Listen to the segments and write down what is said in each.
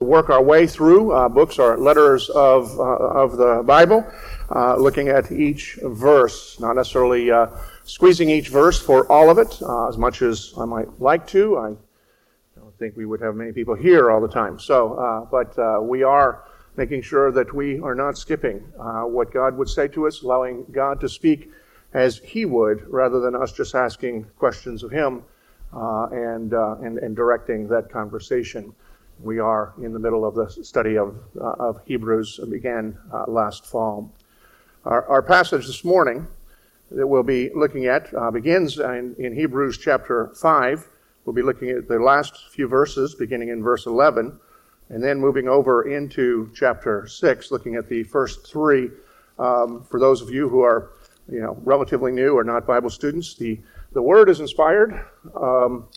work our way through uh, books or letters of, uh, of the Bible, uh, looking at each verse, not necessarily uh, squeezing each verse for all of it, uh, as much as I might like to. I don't think we would have many people here all the time. So, uh, but we are making sure that we are not skipping what God would say to us, allowing God to speak as He would, rather than us just asking questions of Him and, and, and directing that conversation. We are in the middle of the study of, uh, of Hebrews, began uh, last fall. Our, our, passage this morning that we'll be looking at uh, begins in, in, Hebrews chapter 5. We'll be looking at the last few verses, beginning in verse 11, and then moving over into chapter 6, looking at the first three. Um, for those of you who are you know, relatively new or not Bible students, the, the word is inspired. Um,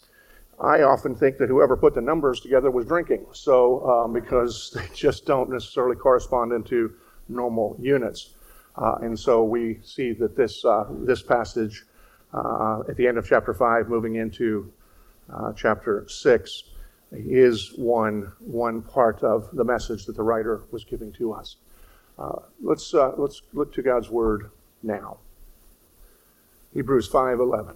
I often think that whoever put the numbers together was drinking, so um, because they just don't necessarily correspond into normal units. Uh, and so we see that this, uh, this passage uh, at the end of chapter 5, moving into uh, chapter 6, is one, one part of the message that the writer was giving to us. Uh, let's, uh, let's look to God's word now. Hebrews 5:11.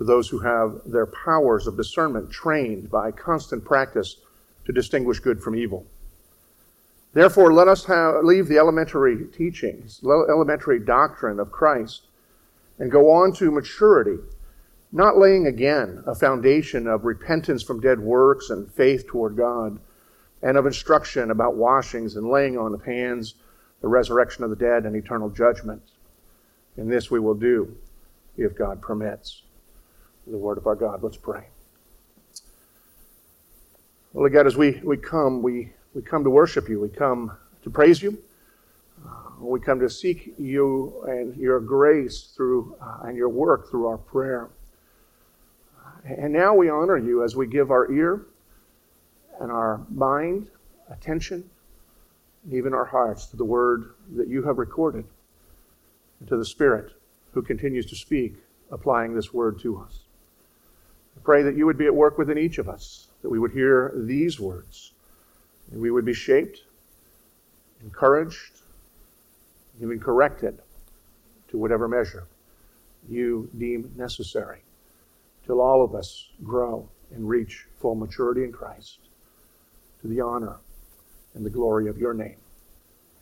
to those who have their powers of discernment trained by constant practice to distinguish good from evil. Therefore, let us have, leave the elementary teachings, elementary doctrine of Christ, and go on to maturity, not laying again a foundation of repentance from dead works and faith toward God, and of instruction about washings and laying on of hands, the resurrection of the dead, and eternal judgment. And this we will do if God permits the word of our God. Let's pray. Well, God, as we, we come, we, we come to worship you. We come to praise you. Uh, we come to seek you and your grace through uh, and your work through our prayer. And now we honor you as we give our ear and our mind, attention, even our hearts to the word that you have recorded, and to the Spirit who continues to speak, applying this word to us. I pray that you would be at work within each of us, that we would hear these words, and we would be shaped, encouraged, even corrected to whatever measure you deem necessary, till all of us grow and reach full maturity in Christ, to the honor and the glory of your name,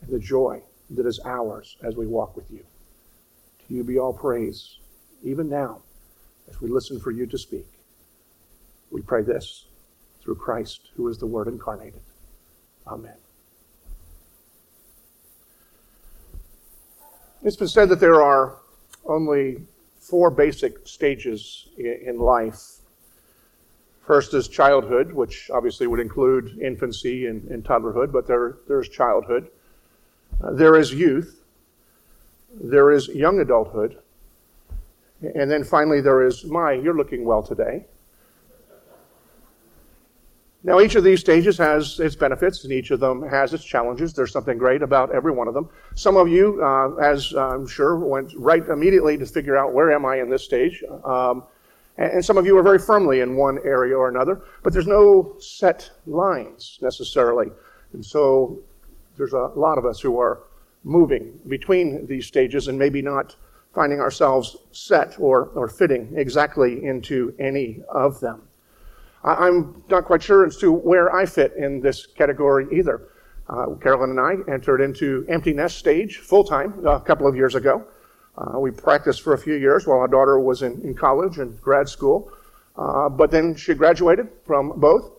and the joy that is ours as we walk with you. To you be all praise, even now, as we listen for you to speak. We pray this through Christ, who is the Word incarnated. Amen. It's been said that there are only four basic stages in life. First is childhood, which obviously would include infancy and, and toddlerhood, but there, there's childhood. Uh, there is youth. There is young adulthood. And then finally, there is my, you're looking well today. Now, each of these stages has its benefits, and each of them has its challenges. There's something great about every one of them. Some of you, uh, as I'm sure, went right immediately to figure out where am I in this stage. Um, and, and some of you are very firmly in one area or another, but there's no set lines necessarily. And so there's a lot of us who are moving between these stages and maybe not finding ourselves set or, or fitting exactly into any of them. I'm not quite sure as to where I fit in this category either. Uh, Carolyn and I entered into empty nest stage full time a couple of years ago. Uh, we practiced for a few years while our daughter was in, in college and grad school. Uh, but then she graduated from both,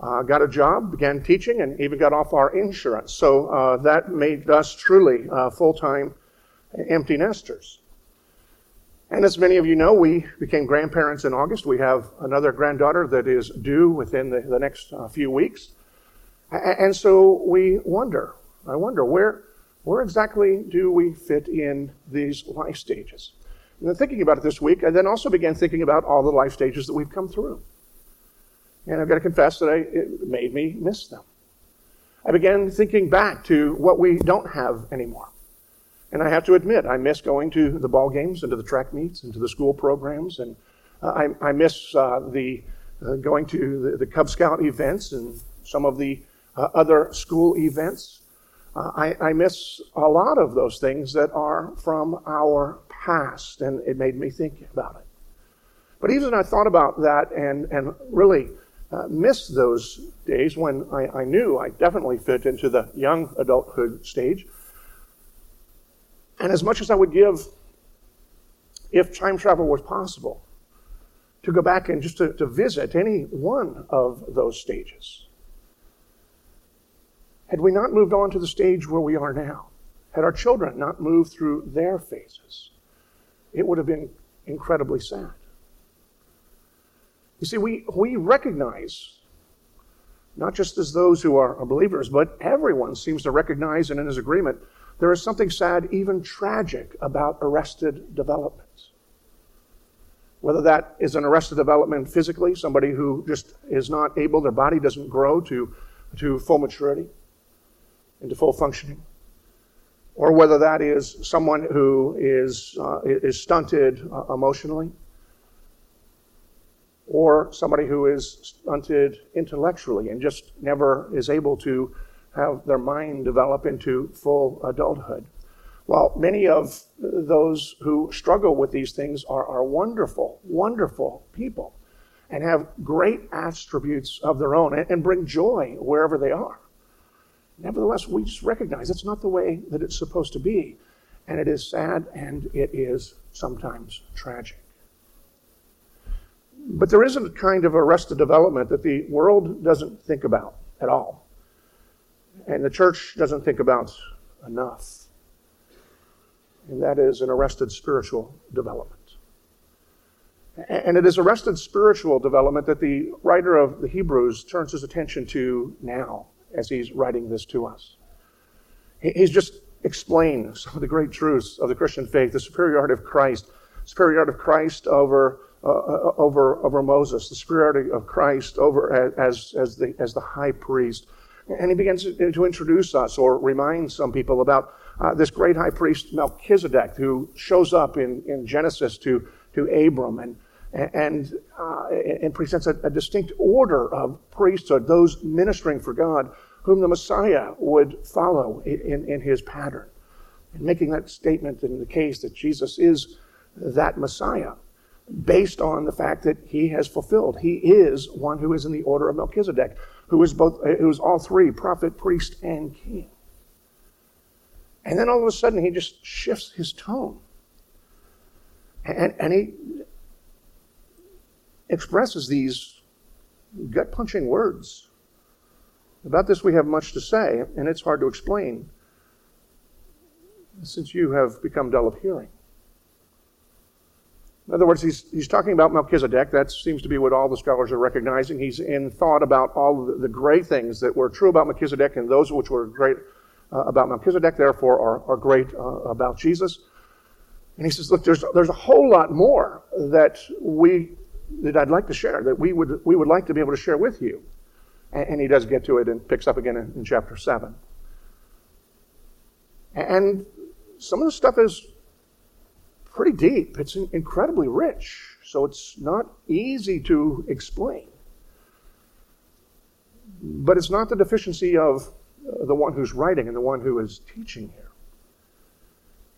uh, got a job, began teaching, and even got off our insurance. So uh, that made us truly uh, full time empty nesters. And as many of you know, we became grandparents in August. We have another granddaughter that is due within the, the next uh, few weeks. And so we wonder, I wonder, where, where exactly do we fit in these life stages? And then thinking about it this week, I then also began thinking about all the life stages that we've come through. And I've got to confess that I, it made me miss them. I began thinking back to what we don't have anymore. And I have to admit, I miss going to the ball games and to the track meets and to the school programs. And uh, I, I, miss uh, the uh, going to the, the, Cub Scout events and some of the uh, other school events. Uh, I, I miss a lot of those things that are from our past, and it made me think about it. But even I thought about that and, and really uh, missed those days when I, I knew I definitely fit into the young adulthood stage. And as much as I would give, if time travel was possible, to go back and just to, to visit any one of those stages, had we not moved on to the stage where we are now, had our children not moved through their phases, it would have been incredibly sad. You see, we, we recognize, not just as those who are, believers, but everyone seems to recognize and in his agreement, there is something sad, even tragic, about arrested development. Whether that is an arrested development physically, somebody who just is not able, their body doesn't grow to, to full maturity, into full functioning, or whether that is someone who is, uh, is stunted uh, emotionally, or somebody who is stunted intellectually and just never is able to have their mind develop into full adulthood. Well, many of those who struggle with these things are, are wonderful, wonderful people and have great attributes of their own and, and bring joy wherever they are. Nevertheless, we just recognize it's not the way that it's supposed to be. And it is sad and it is sometimes tragic. But there isn't a kind of arrested development that the world doesn't think about at all. And the church doesn't think about enough. And that is an arrested spiritual development. And it is arrested spiritual development that the writer of the Hebrews turns his attention to now as he's writing this to us. He's just explained some of the great truths of the Christian faith, the superiority of Christ, superiority of Christ over, uh, uh over, over Moses, the superiority of Christ over as, as, the, as the high priest. And he begins to introduce us or remind some people about uh, this great high priest Melchizedek who shows up in, in Genesis to, to Abram and, and, uh, and presents a, a, distinct order of priesthood, those ministering for God, whom the Messiah would follow in, in his pattern. And making that statement in the case that Jesus is that Messiah based on the fact that he has fulfilled. He is one who is in the order of Melchizedek, who is both, uh, who is all three, prophet, priest, and king. And then all of a sudden he just shifts his tone. And, and he expresses these gut punching words. About this, we have much to say, and it's hard to explain since you have become dull of hearing. In other words, he's, he's talking about Melchizedek. That seems to be what all the scholars are recognizing. He's in thought about all the, great things that were true about Melchizedek and those which were great uh, about Melchizedek, therefore, are, are great uh, about Jesus. And he says, look, there's, there's a whole lot more that we that I'd like to share, that we would, we would like to be able to share with you. And, and he does get to it and picks up again in, in chapter 7. And some of the stuff is pretty deep. It's incredibly rich. So it's not easy to explain. But it's not the deficiency of the one who's writing and the one who is teaching here.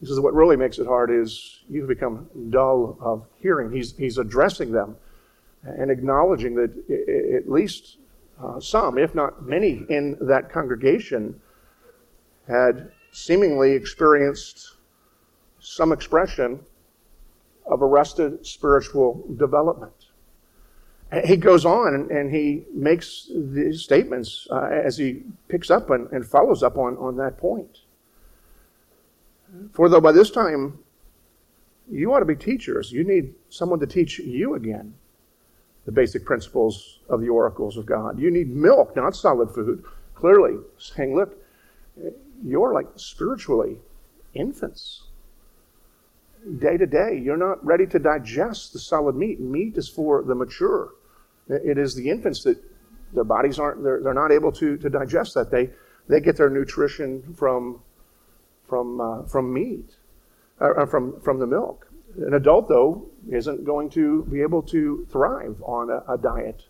He says what really makes it hard is you've become dull of hearing. He's, he's addressing them and acknowledging that at least uh, some, if not many, in that congregation had seemingly experienced some expression of arrested spiritual development. He goes on and, he makes these statements uh, as he picks up and, and follows up on, on that point. For though by this time you ought to be teachers. You need someone to teach you again the basic principles of the oracles of God. You need milk, not solid food. Clearly saying, look, you're like spiritually infants. Day to day, you're not ready to digest the solid meat. Meat is for the mature. It is the infants that their bodies aren't, they're, they're not able to, to digest that. They, they get their nutrition from, from, uh, from meat, uh, from, from the milk. An adult, though, isn't going to be able to thrive on a, a diet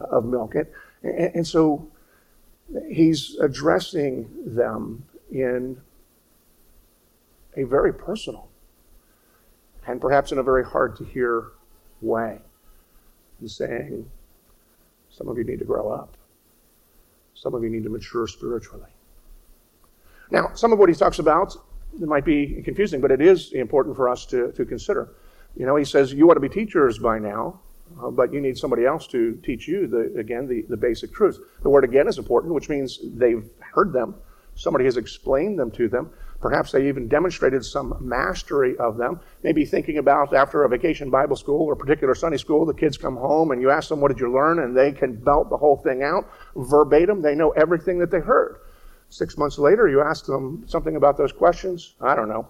of milk. And, and so he's addressing them in a very personal and perhaps in a very hard to hear way. He's saying, some of you need to grow up. Some of you need to mature spiritually. Now, some of what he talks about it might be confusing, but it is important for us to, to consider. You know, he says, You ought to be teachers by now, uh, but you need somebody else to teach you, the, again, the, the basic truths. The word again is important, which means they've heard them. Somebody has explained them to them. Perhaps they even demonstrated some mastery of them. Maybe thinking about after a vacation Bible school or particular Sunday school, the kids come home and you ask them, What did you learn? And they can belt the whole thing out verbatim. They know everything that they heard. Six months later, you ask them something about those questions. I don't know.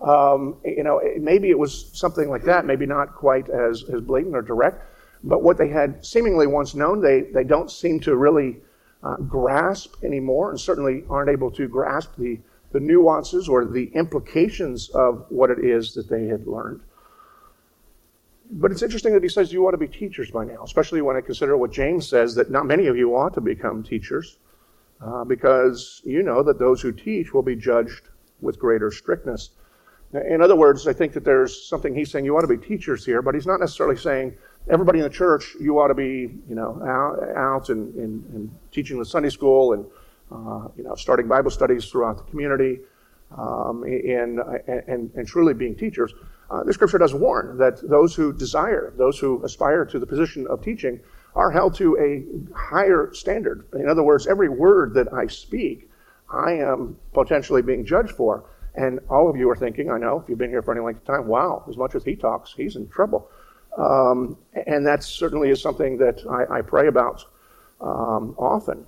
Um, you know, maybe it was something like that, maybe not quite as, as blatant or direct, but what they had seemingly once known, they, they don't seem to really uh, grasp anymore, and certainly aren't able to grasp the, the nuances or the implications of what it is that they had learned. But it's interesting that he says you ought to be teachers by now, especially when I consider what James says that not many of you ought to become teachers, uh, because you know that those who teach will be judged with greater strictness. In other words, I think that there's something he's saying you ought to be teachers here, but he's not necessarily saying everybody in the church you ought to be, you know, out, out and, and, and teaching the Sunday school and uh, you know starting Bible studies throughout the community um, and, and and truly being teachers. Uh, the Scripture does warn that those who desire, those who aspire to the position of teaching, are held to a higher standard. In other words, every word that I speak, I am potentially being judged for. And all of you are thinking, I know, if you've been here for any length of time, wow, as much as he talks, he's in trouble. Um, and that certainly is something that I, I pray about um, often.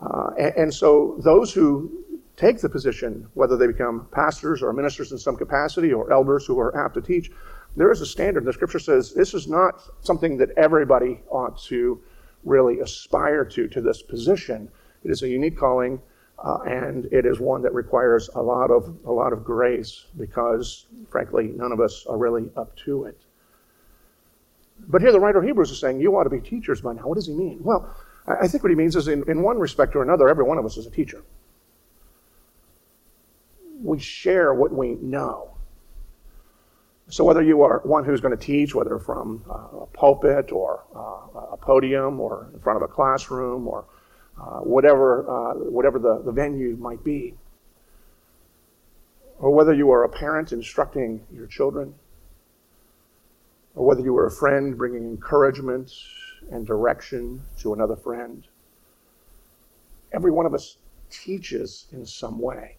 Uh, and, and, so those who take the position, whether they become pastors or ministers in some capacity or elders who are apt to teach, there is a standard. The scripture says this is not something that everybody ought to really aspire to, to this position. It is a unique calling uh, and it is one that requires a lot of a lot of grace because, frankly, none of us are really up to it. But here, the writer of Hebrews is saying you ought to be teachers by now. What does he mean? Well, I think what he means is, in, in one respect or another, every one of us is a teacher. We share what we know. So, whether you are one who's going to teach, whether from a pulpit or a podium or in front of a classroom or uh, whatever, uh, whatever the, the venue might be. Or whether you are a parent instructing your children, or whether you are a friend bringing encouragement and direction to another friend. Every one of us teaches in some way.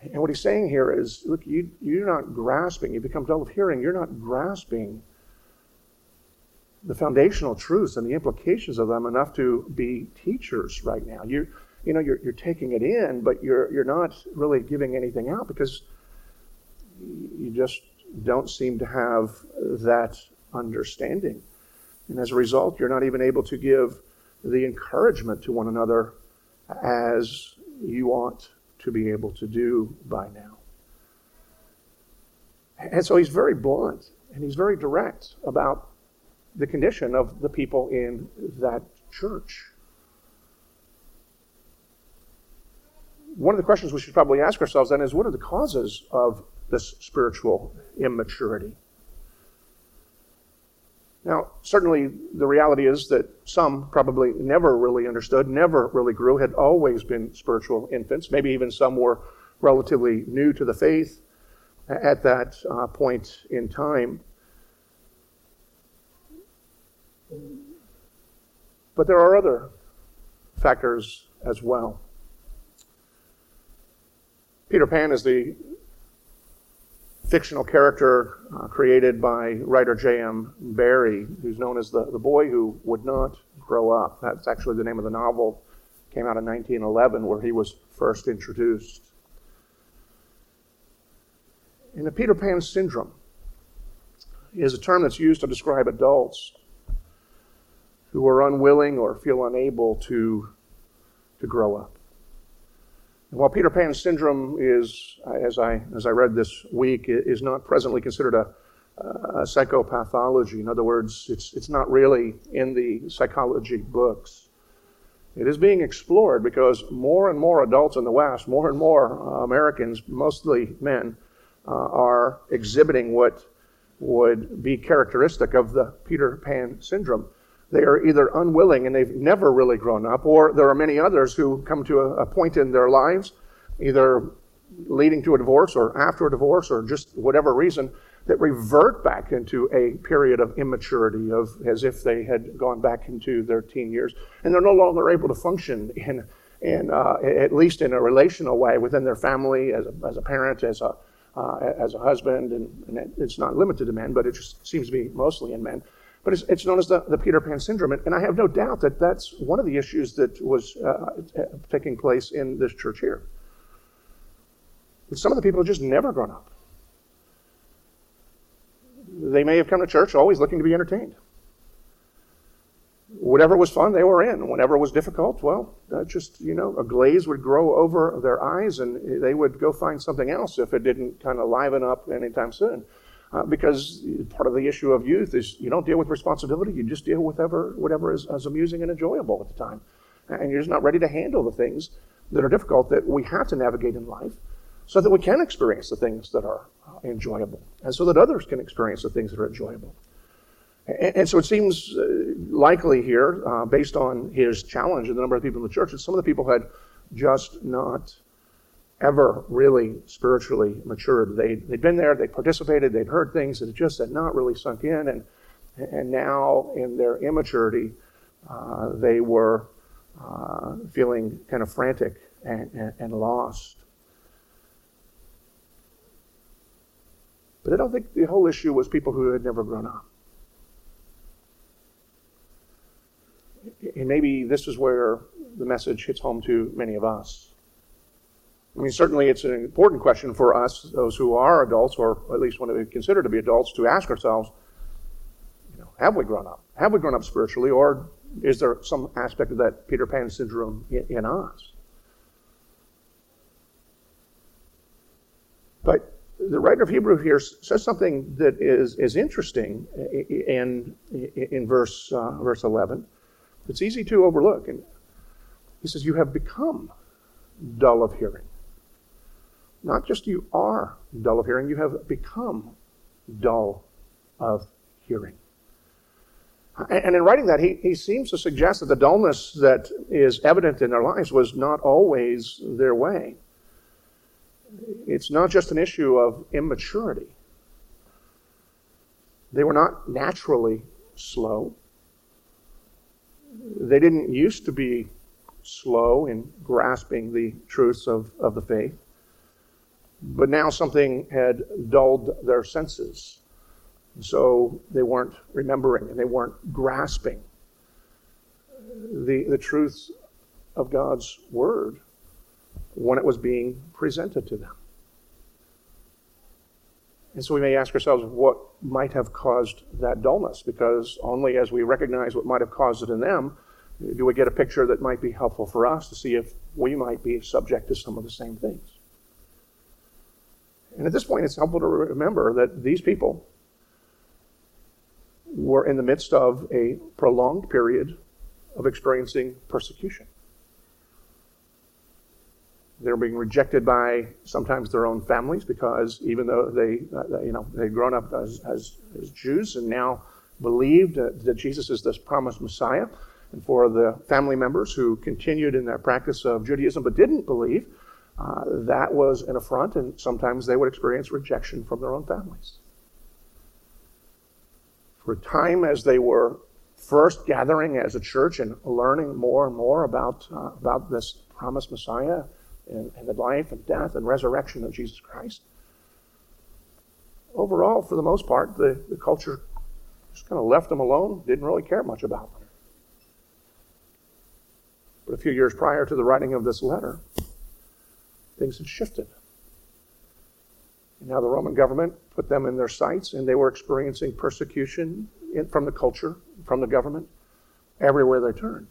And what he's saying here is look, you, you're not grasping, you become dull of hearing, you're not grasping the foundational truths and the implications of them enough to be teachers right now. You, you know, you're, you're taking it in, but you're, you're not really giving anything out because you just don't seem to have that understanding. And as a result, you're not even able to give the encouragement to one another as you ought to be able to do by now. And so he's very blunt and he's very direct about the condition of the people in that church. One of the questions we should probably ask ourselves then is what are the causes of this spiritual immaturity? Now, certainly the reality is that some probably never really understood, never really grew, had always been spiritual infants. Maybe even some were relatively new to the faith at that uh, point in time. But there are other factors as well. Peter Pan is the fictional character uh, created by writer J.M. Barrie, who's known as the, the boy who would not grow up. That's actually the name of the novel. Came out in 1911, where he was first introduced. And the Peter Pan syndrome is a term that's used to describe adults who are unwilling or feel unable to, to grow up. While Peter Pan syndrome is, as I, as I read this week, is not presently considered a, a psychopathology, in other words, it's, it's not really in the psychology books. It is being explored because more and more adults in the West, more and more uh, Americans, mostly men, uh, are exhibiting what would be characteristic of the Peter Pan syndrome. They are either unwilling and they've never really grown up, or there are many others who come to a, a point in their lives, either leading to a divorce or after a divorce or just whatever reason, that revert back into a period of immaturity, of as if they had gone back into their teen years, and they're no longer able to function in, in uh, at least in a relational way within their family, as a, as a parent, as a uh, as a husband, and, and, it's not limited to men, but it just seems to be mostly in men. But it's, it's known as the, the, Peter Pan syndrome, and, I have no doubt that that's one of the issues that was uh, taking place in this church here. Some of the people have just never grown up. They may have come to church always looking to be entertained whatever was fun, they were in. Whenever it was difficult, well, just, you know, a glaze would grow over their eyes and they would go find something else if it didn't kind of liven up anytime soon. Uh, because part of the issue of youth is you don't deal with responsibility, you just deal with whatever, whatever is, is amusing and enjoyable at the time. And you're just not ready to handle the things that are difficult that we have to navigate in life so that we can experience the things that are enjoyable and so that others can experience the things that are enjoyable. And, and so it seems uh, likely here, uh, based on his challenge and the number of people in the church, that some of the people had just not ever really spiritually matured. They, they'd been there, they participated, they'd heard things that just had not really sunk in, and, and now in their immaturity, uh, they were uh, feeling kind of frantic and, and, and lost. But I don't think the whole issue was people who had never grown up. and maybe this is where the message hits home to many of us. I mean, certainly it's an important question for us, those who are adults, or at least want to be considered to be adults, to ask ourselves, you know, have we grown up? Have we grown up spiritually, or is there some aspect of that Peter Pan syndrome in, in us? But the writer of Hebrew here says something that is, is interesting in, in, in verse, uh, verse 11. It's easy to overlook. And he says, You have become dull of hearing. Not just you are dull of hearing, you have become dull of hearing. And in writing that, he, he seems to suggest that the dullness that is evident in their lives was not always their way. It's not just an issue of immaturity. They were not naturally slow they didn't used to be slow in grasping the truths of, of the faith, but now something had dulled their senses. So they weren't remembering and they weren't grasping the, the truths of God's Word when it was being presented to them. And so we may ask ourselves what might have caused that dullness, because only as we recognize what might have caused it in them do we get a picture that might be helpful for us to see if we might be subject to some of the same things. And at this point, it's helpful to remember that these people were in the midst of a prolonged period of experiencing persecution. They're being rejected by sometimes their own families because even though they, uh, you know, they'd grown up as, as, as Jews and now believed uh, that Jesus is this promised Messiah, and for the family members who continued in their practice of Judaism but didn't believe, uh, that was an affront, and sometimes they would experience rejection from their own families. For a time, as they were first gathering as a church and learning more and more about, uh, about this promised Messiah, and, and the life and death and resurrection of Jesus Christ. overall, for the most part, the, the culture just kind of left them alone, didn't really care much about them. But a few years prior to the writing of this letter, things had shifted. And now the Roman government put them in their sights, and they were experiencing persecution in, from the culture, from the government, everywhere they turned.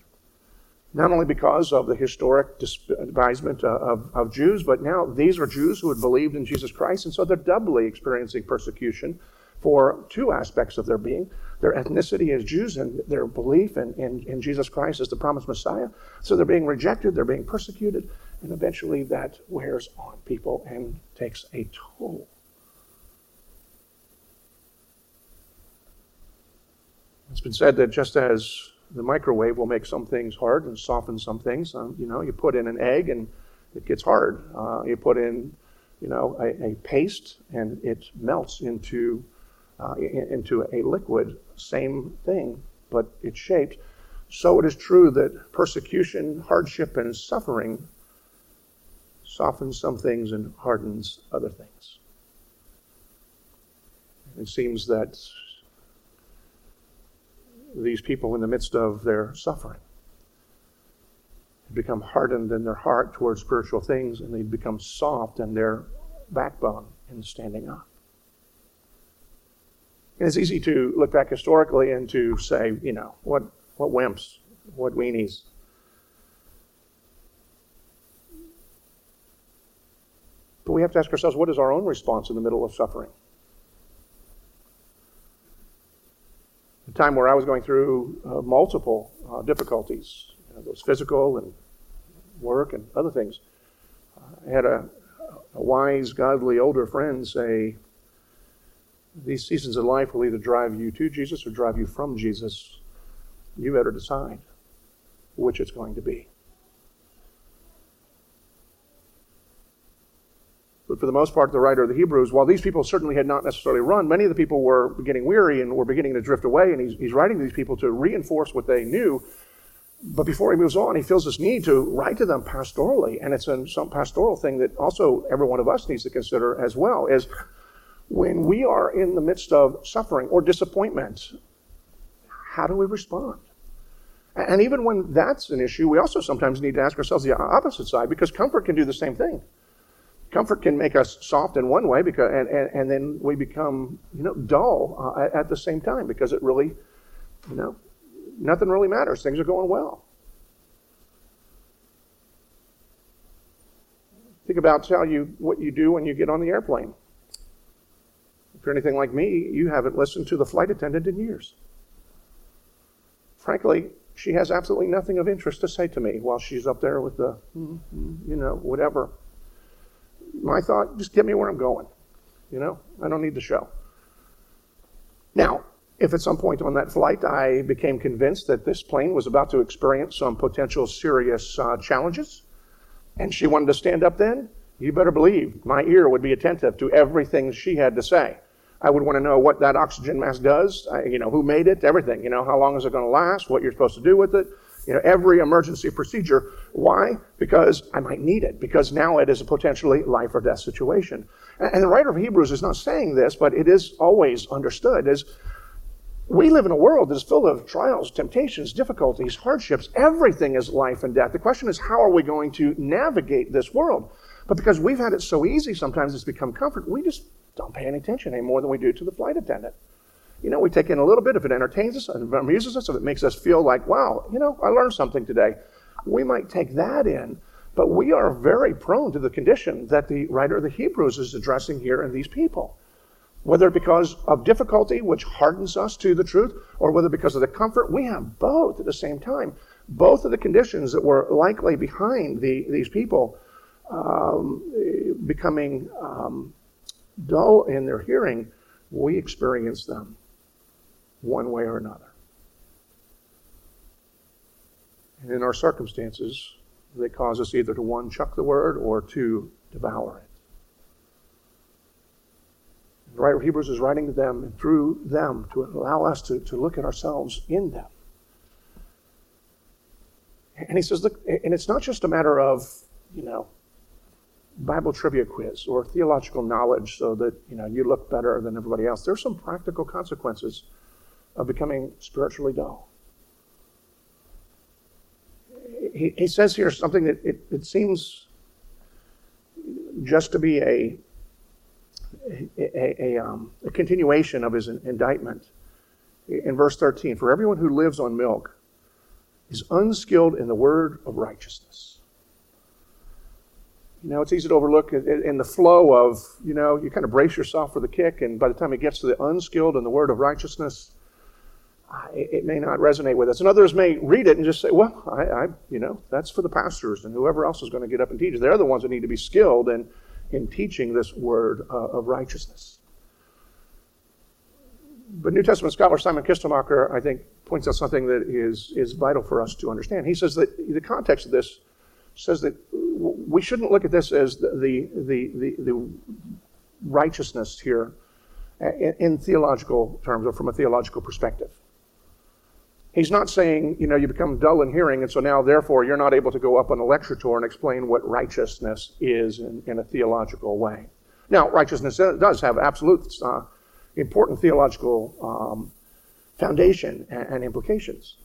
Not only because of the historic despisement uh, of, of Jews, but now these are Jews who had believed in Jesus Christ, and so they're doubly experiencing persecution for two aspects of their being their ethnicity as Jews and their belief in, in, in, Jesus Christ as the promised Messiah. So they're being rejected, they're being persecuted, and eventually that wears on people and takes a toll. It's been said that just as the microwave will make some things hard and soften some things, um, you know, you put in an egg and it gets hard. Uh, you put in, you know, a, a paste and it melts into uh, into a liquid. Same thing, but it's shaped. So it is true that persecution, hardship, and suffering softens some things and hardens other things. It seems that these people, in the midst of their suffering, become hardened in their heart towards spiritual things and they become soft in their backbone in standing up. And it's easy to look back historically and to say, you know, what, what wimps, what weenies. But we have to ask ourselves, what is our own response in the middle of suffering? The time where I was going through uh, multiple uh, difficulties, you know, those physical and work and other things. I had a, a wise, godly older friend say, these seasons of life will either drive you to Jesus or drive you from Jesus. You better decide which it's going to be. But for the most part, the writer of the Hebrews, while these people certainly had not necessarily run, many of the people were getting weary and were beginning to drift away. And he's, he's writing to these people to reinforce what they knew. But before he moves on, he feels this need to write to them pastorally. And it's a, some pastoral thing that also every one of us needs to consider as well is when we are in the midst of suffering or disappointment, how do we respond? And even when that's an issue, we also sometimes need to ask ourselves the opposite side because comfort can do the same thing. Comfort can make us soft in one way because, and, and, and then we become you know, dull uh, at the same time because it really, you know, nothing really matters. Things are going well. Think about how you, what you do when you get on the airplane. If you're anything like me, you haven't listened to the flight attendant in years. Frankly, she has absolutely nothing of interest to say to me while she's up there with the, you know, whatever. My thought, just get me where I'm going. You know, I don't need the show. Now, if at some point on that flight I became convinced that this plane was about to experience some potential serious uh, challenges, and she wanted to stand up then, you better believe my ear would be attentive to everything she had to say. I would want to know what that oxygen mask does, I, you know, who made it, everything, you know, how long is it going to last, what you're supposed to do with it, you know, every emergency procedure. Why? Because I might need it, because now it is a potentially life or death situation. And the writer of Hebrews is not saying this, but it is always understood as we live in a world that is full of trials, temptations, difficulties, hardships. Everything is life and death. The question is, how are we going to navigate this world? But because we've had it so easy, sometimes it's become comfort. We just don't pay any attention any more than we do to the flight attendant. You know, we take in a little bit if it entertains us and amuses us, if it makes us feel like, wow, you know, I learned something today. We might take that in, but we are very prone to the condition that the writer of the Hebrews is addressing here in these people. Whether because of difficulty, which hardens us to the truth, or whether because of the comfort, we have both at the same time. Both of the conditions that were likely behind the, these people um, becoming um, dull in their hearing, we experience them one way or another. And in our circumstances, they cause us either to one, chuck the word, or to devour it. The writer of Hebrews is writing to them and through them to allow us to, to look at ourselves in them. And he says, look, and it's not just a matter of, you know, Bible trivia quiz or theological knowledge so that you know you look better than everybody else. There's some practical consequences of becoming spiritually dull. He, he says here something that it, it seems just to be a a, a, um, a continuation of his indictment. In verse 13, for everyone who lives on milk is unskilled in the word of righteousness. You know, it's easy to overlook in the flow of, you know, you kind of brace yourself for the kick, and by the time it gets to the unskilled in the word of righteousness, it may not resonate with us. And others may read it and just say, well, I, I you know, that's for the pastors and whoever else is going to get up and teach. They're the ones that need to be skilled in, in teaching this word uh, of righteousness. But New Testament scholar Simon Kistemaker, I think, points out something that is, is vital for us to understand. He says that the context of this says that we shouldn't look at this as the, the, the, the, righteousness here in, in, theological terms or from a theological perspective. He's not saying, you know, you become dull in hearing, and so now, therefore, you're not able to go up on a lecture tour and explain what righteousness is in, in a theological way. Now, righteousness does have absolute uh, important theological um, foundation and, and implications.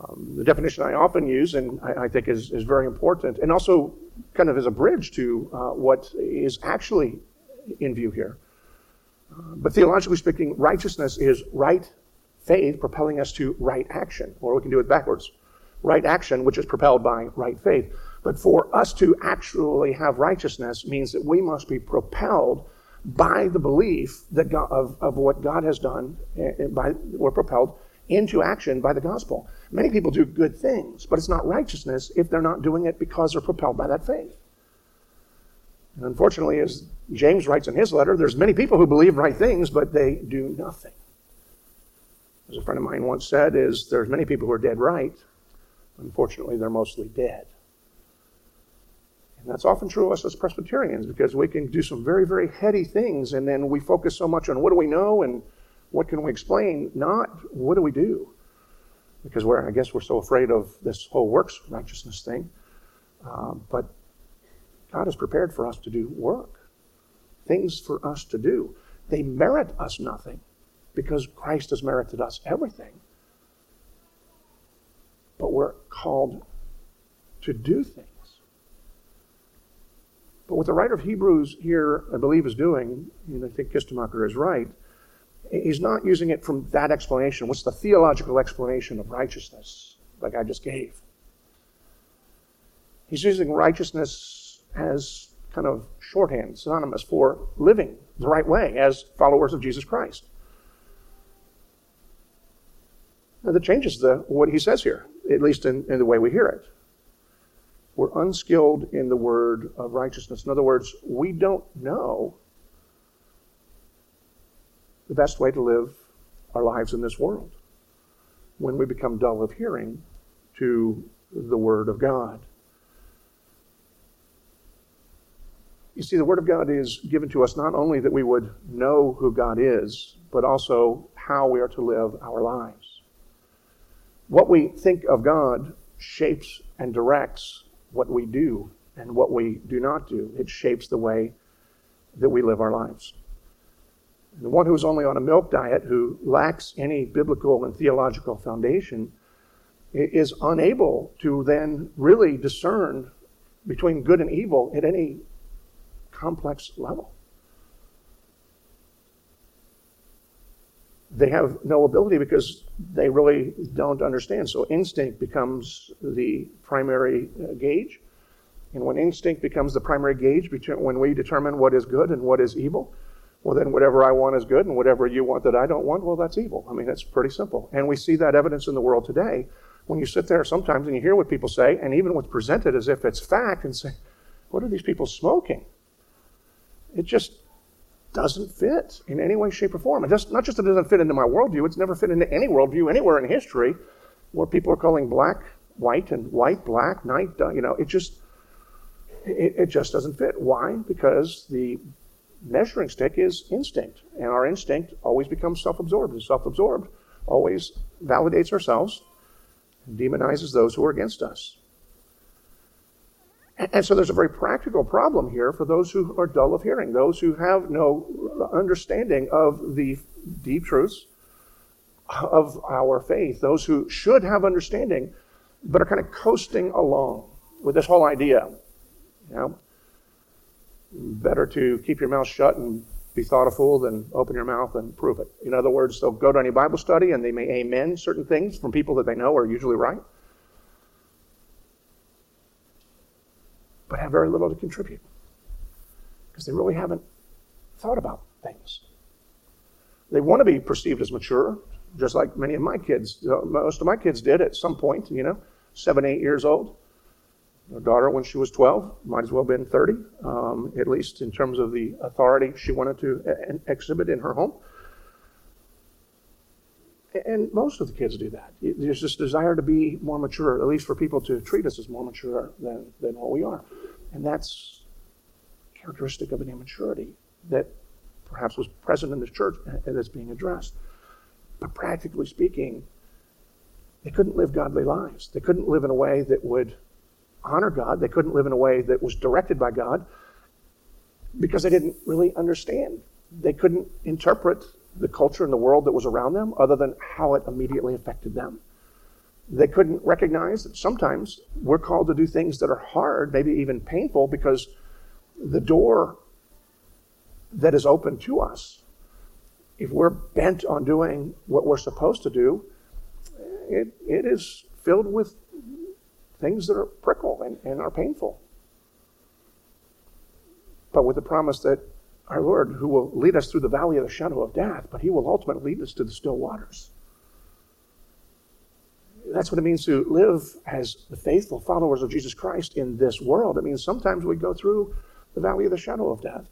Um, the definition I often use, and I, I, think is, is very important, and also kind of as a bridge to uh, what is actually in view here. Uh, but theologically speaking, righteousness is right faith propelling us to right action, or we can do it backwards. Right action, which is propelled by right faith. But for us to actually have righteousness means that we must be propelled by the belief that God, of, of what God has done, uh, by, we're propelled into action by the gospel. Many people do good things, but it's not righteousness if they're not doing it because they're propelled by that faith. And unfortunately, as James writes in his letter, there's many people who believe right things, but they do nothing. As a friend of mine once said, is there's many people who are dead right. Unfortunately, they're mostly dead. And that's often true of us as Presbyterians because we can do some very, very heady things and then we focus so much on what do we know and what can we explain, not what do we do. Because we're, I guess we're so afraid of this whole works righteousness thing. Um, but God has prepared for us to do work, things for us to do. They merit us nothing because Christ has merited us everything. But we're called to do things. But what the writer of Hebrews here, I believe, is doing, and I think Kistemaker is right, he's not using it from that explanation. What's the theological explanation of righteousness, like I just gave? He's using righteousness as kind of shorthand, synonymous for living the right way as followers of Jesus Christ. Now, that changes the, what he says here, at least in, in the way we hear it. We're unskilled in the word of righteousness. In other words, we don't know the best way to live our lives in this world when we become dull of hearing to the Word of God. You see, the Word of God is given to us not only that we would know who God is, but also how we are to live our lives. What we think of God shapes and directs what we do and what we do not do. It shapes the way that we live our lives. The one who's only on a milk diet, who lacks any biblical and theological foundation, is unable to then really discern between good and evil at any complex level. They have no ability because they really don't understand. So instinct becomes the primary uh, gauge. And when instinct becomes the primary gauge between when we determine what is good and what is evil, well, then whatever I want is good, and whatever you want that I don't want, well, that's evil. I mean, it's pretty simple. And we see that evidence in the world today when you sit there sometimes and you hear what people say, and even what's presented as if it's fact, and say, what are these people smoking? It just doesn't fit in any way, shape, or form. It just, not just that it doesn't fit into my worldview, it's never fit into any worldview anywhere in history where people are calling black white and white black, night, uh, you know, it just, it, it just doesn't fit. Why? Because the measuring stick is instinct, and our instinct always becomes self absorbed. And self absorbed always validates ourselves and demonizes those who are against us. And so there's a very practical problem here for those who are dull of hearing, those who have no understanding of the deep truths of our faith, those who should have understanding, but are kind of coasting along with this whole idea. You know, better to keep your mouth shut and be thought a fool than open your mouth and prove it. In other words, they'll go to any Bible study and they may amen certain things from people that they know are usually right. But have very little to contribute because they really haven't thought about things. They want to be perceived as mature, just like many of my kids, uh, most of my kids did at some point, you know, seven, eight years old. Our daughter, when she was 12, might as well have been 30, um, at least in terms of the authority she wanted to exhibit in her home. And most of the kids do that. There's this desire to be more mature, at least for people to treat us as more mature than, than what we are. And that's characteristic of an immaturity that perhaps was present in the church and that's being addressed. But practically speaking, they couldn't live godly lives. They couldn't live in a way that would honor God. They couldn't live in a way that was directed by God because they didn't really understand. They couldn't interpret the culture and the world that was around them other than how it immediately affected them. They couldn't recognize that sometimes we're called to do things that are hard, maybe even painful, because the door that is open to us, if we're bent on doing what we're supposed to do, it, it is filled with things that are prickle and, and are painful. But with the promise that our Lord, who will lead us through the valley of the shadow of death, but he will ultimately lead us to the still waters. That's what it means to live as the faithful followers of Jesus Christ in this world. It means sometimes we go through the valley of the shadow of death,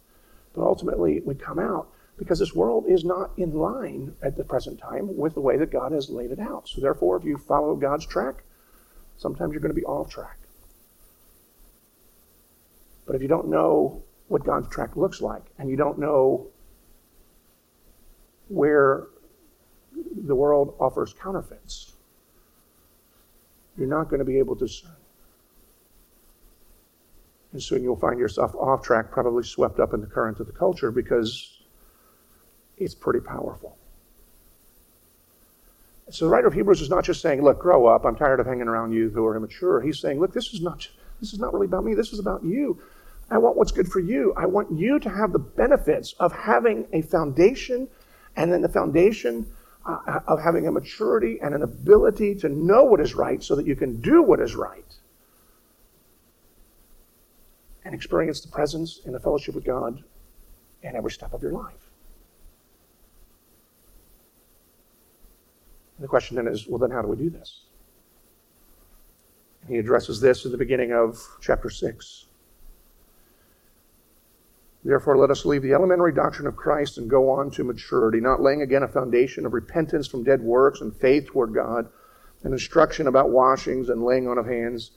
but ultimately we come out because this world is not in line at the present time with the way that God has laid it out. So, therefore, if you follow God's track, sometimes you're going to be off track. But if you don't know what God's track looks like, and you don't know where the world offers counterfeits, you're not going to be able to discern. And soon you'll find yourself off track, probably swept up in the current of the culture because it's pretty powerful. So the writer of Hebrews is not just saying, look, grow up. I'm tired of hanging around you who are immature. He's saying, look, this is not this is not really about me. This is about you. I want what's good for you. I want you to have the benefits of having a foundation and then the foundation uh, of having a maturity and an ability to know what is right so that you can do what is right and experience the presence and the fellowship with God in every step of your life. And the question then is well, then how do we do this? He addresses this at the beginning of chapter 6. Therefore, let us leave the elementary doctrine of Christ and go on to maturity, not laying again a foundation of repentance from dead works and faith toward God, and instruction about washings and laying on of hands,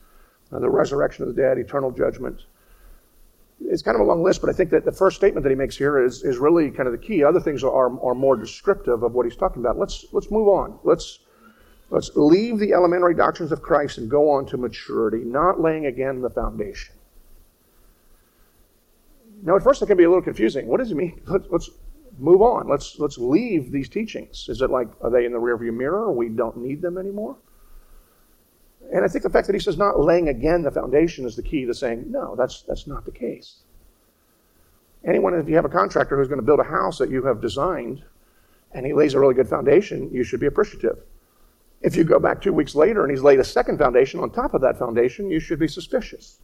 uh, the resurrection of the dead, eternal judgment. It's kind of a long list, but I think that the first statement that he makes here is, is really kind of the key. Other things are, are more descriptive of what he's talking about. Let's, let's move on. Let's, let's leave the elementary doctrines of Christ and go on to maturity, not laying again the foundation. Now, at first, it can be a little confusing. What does it mean? Let's, let's move on. Let's let's leave these teachings. Is it like are they in the rearview mirror? We don't need them anymore. And I think the fact that he says not laying again the foundation is the key to saying no. That's that's not the case. Anyone, if you have a contractor who's going to build a house that you have designed, and he lays a really good foundation, you should be appreciative. If you go back two weeks later and he's laid a second foundation on top of that foundation, you should be suspicious.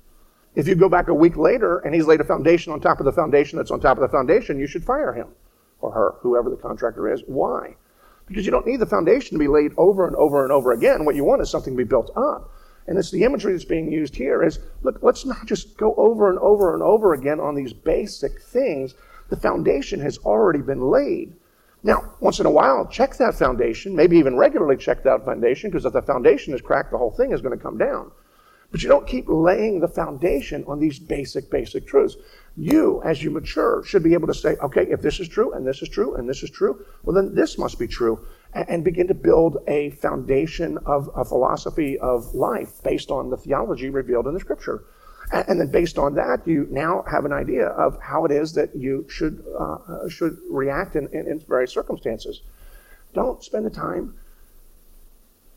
If you go back a week later and he's laid a foundation on top of the foundation that's on top of the foundation, you should fire him or her, whoever the contractor is. Why? Because you don't need the foundation to be laid over and over and over again. What you want is something to be built up. And it's the imagery that's being used here is look, let's not just go over and over and over again on these basic things. The foundation has already been laid. Now, once in a while, check that foundation, maybe even regularly check that foundation, because if the foundation is cracked, the whole thing is going to come down. But you don't keep laying the foundation on these basic, basic truths. You, as you mature, should be able to say, okay, if this is true, and this is true, and this is true, well, then this must be true. And, begin to build a foundation of a philosophy of life based on the theology revealed in the scripture. And then based on that, you now have an idea of how it is that you should, uh, should react in, in, in various circumstances. Don't spend the time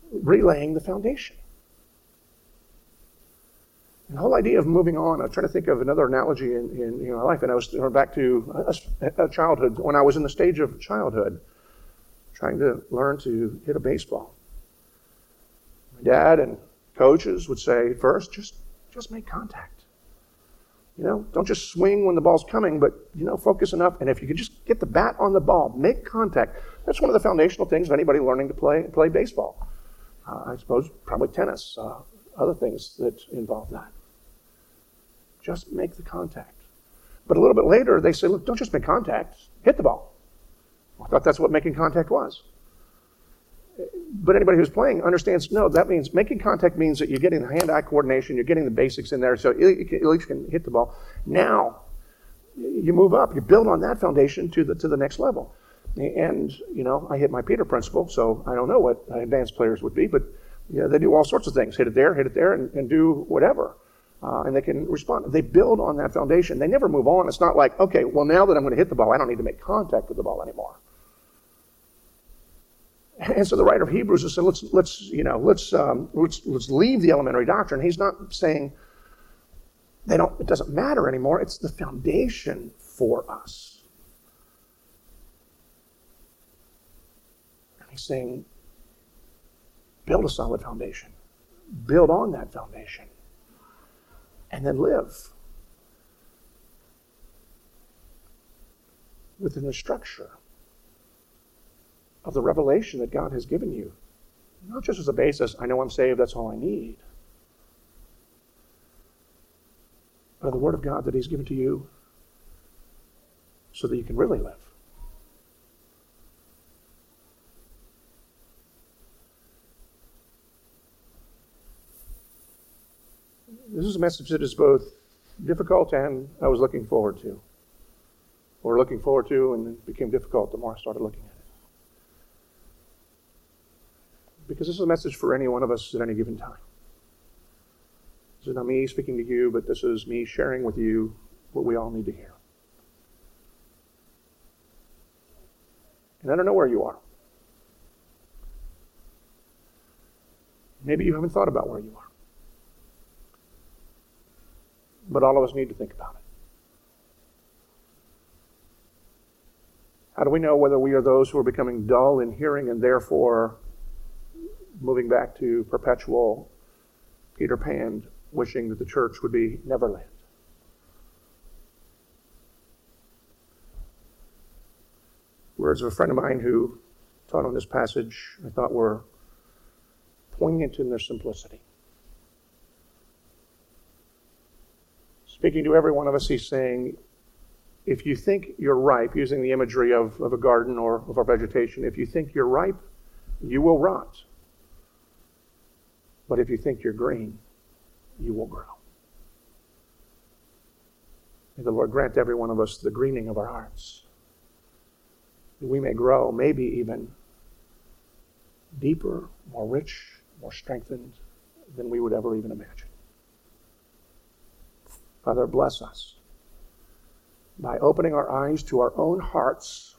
relaying the foundation. And the whole idea of moving on, I'm trying to think of another analogy in, in, in my life, and I was going back to a, a childhood, when I was in the stage of childhood, trying to learn to hit a baseball. My dad and coaches would say, first, just, just make contact. You know, don't just swing when the ball's coming, but, you know, focus enough. And if you can just get the bat on the ball, make contact. That's one of the foundational things of anybody learning to play, play baseball. Uh, I suppose probably tennis, uh, other things that involve that. Just make the contact. But a little bit later, they say, look, don't just make contact, hit the ball. I thought that's what making contact was. But anybody who's playing understands no, that means making contact means that you're getting the hand eye coordination, you're getting the basics in there, so at least can hit the ball. Now, you move up, you build on that foundation to the, to the next level. And, you know, I hit my Peter principle, so I don't know what advanced players would be, but know, they do all sorts of things hit it there, hit it there, and, and do whatever uh, and they can respond. They build on that foundation. They never move on. It's not like, okay, well, now that I'm going to hit the ball, I don't need to make contact with the ball anymore. And so the writer of Hebrews is saying, let's, let's, you know, let's, um, let's, let's leave the elementary doctrine. He's not saying they don't, it doesn't matter anymore. It's the foundation for us. And he's saying, build a solid foundation. Build on that foundation and then live within the structure of the revelation that God has given you. Not just as a basis, I know I'm saved, that's all I need. But the Word of God that He's given to you so that you can really live. A message that is both difficult and I was looking forward to. Or looking forward to, and it became difficult the more I started looking at it. Because this is a message for any one of us at any given time. This is not me speaking to you, but this is me sharing with you what we all need to hear. And I don't know where you are. Maybe you haven't thought about where you are. But all of us need to think about it. How do we know whether we are those who are becoming dull in hearing and therefore moving back to perpetual Peter Pan, wishing that the church would be Neverland? Words of a friend of mine who taught on this passage I thought were poignant in their simplicity. Speaking to every one of us, he's saying, if you think you're ripe, using the imagery of, of a garden or of our vegetation, if you think you're ripe, you will rot. But if you think you're green, you will grow. May the Lord grant every one of us the greening of our hearts. That we may grow, maybe even deeper, more rich, more strengthened than we would ever even imagine. Father, bless us by opening our eyes to our own hearts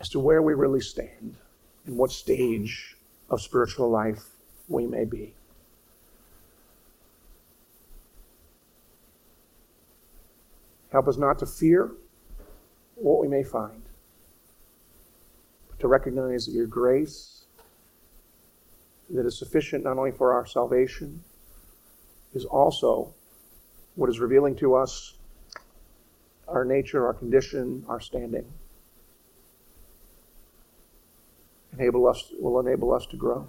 as to where we really stand and what stage of spiritual life we may be. Help us not to fear what we may find, but to recognize that your grace that is sufficient not only for our salvation is also what is revealing to us our nature, our condition, our standing. Enable us, will enable us to grow.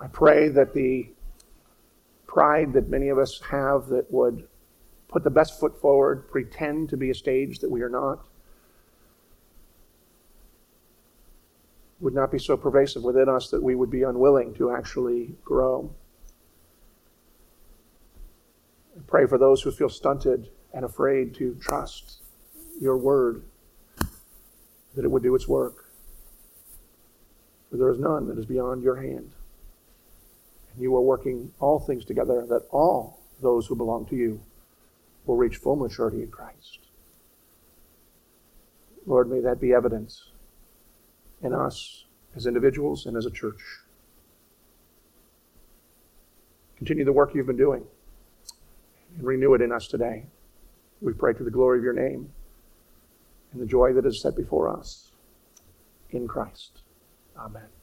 I pray that the pride that many of us have that would put the best foot forward, pretend to be a stage that we are not, would not be so pervasive within us that we would be unwilling to actually grow. Pray for those who feel stunted and afraid to trust your word, that it would do its work. For there is none that is beyond your hand. And You are working all things together that all those who belong to you will reach full maturity in Christ. Lord, may that be evidence in us as individuals and as a church. Continue the work you've been doing and renew it in us today. We pray to the glory of your name and the joy that is set before us in Christ. Amen.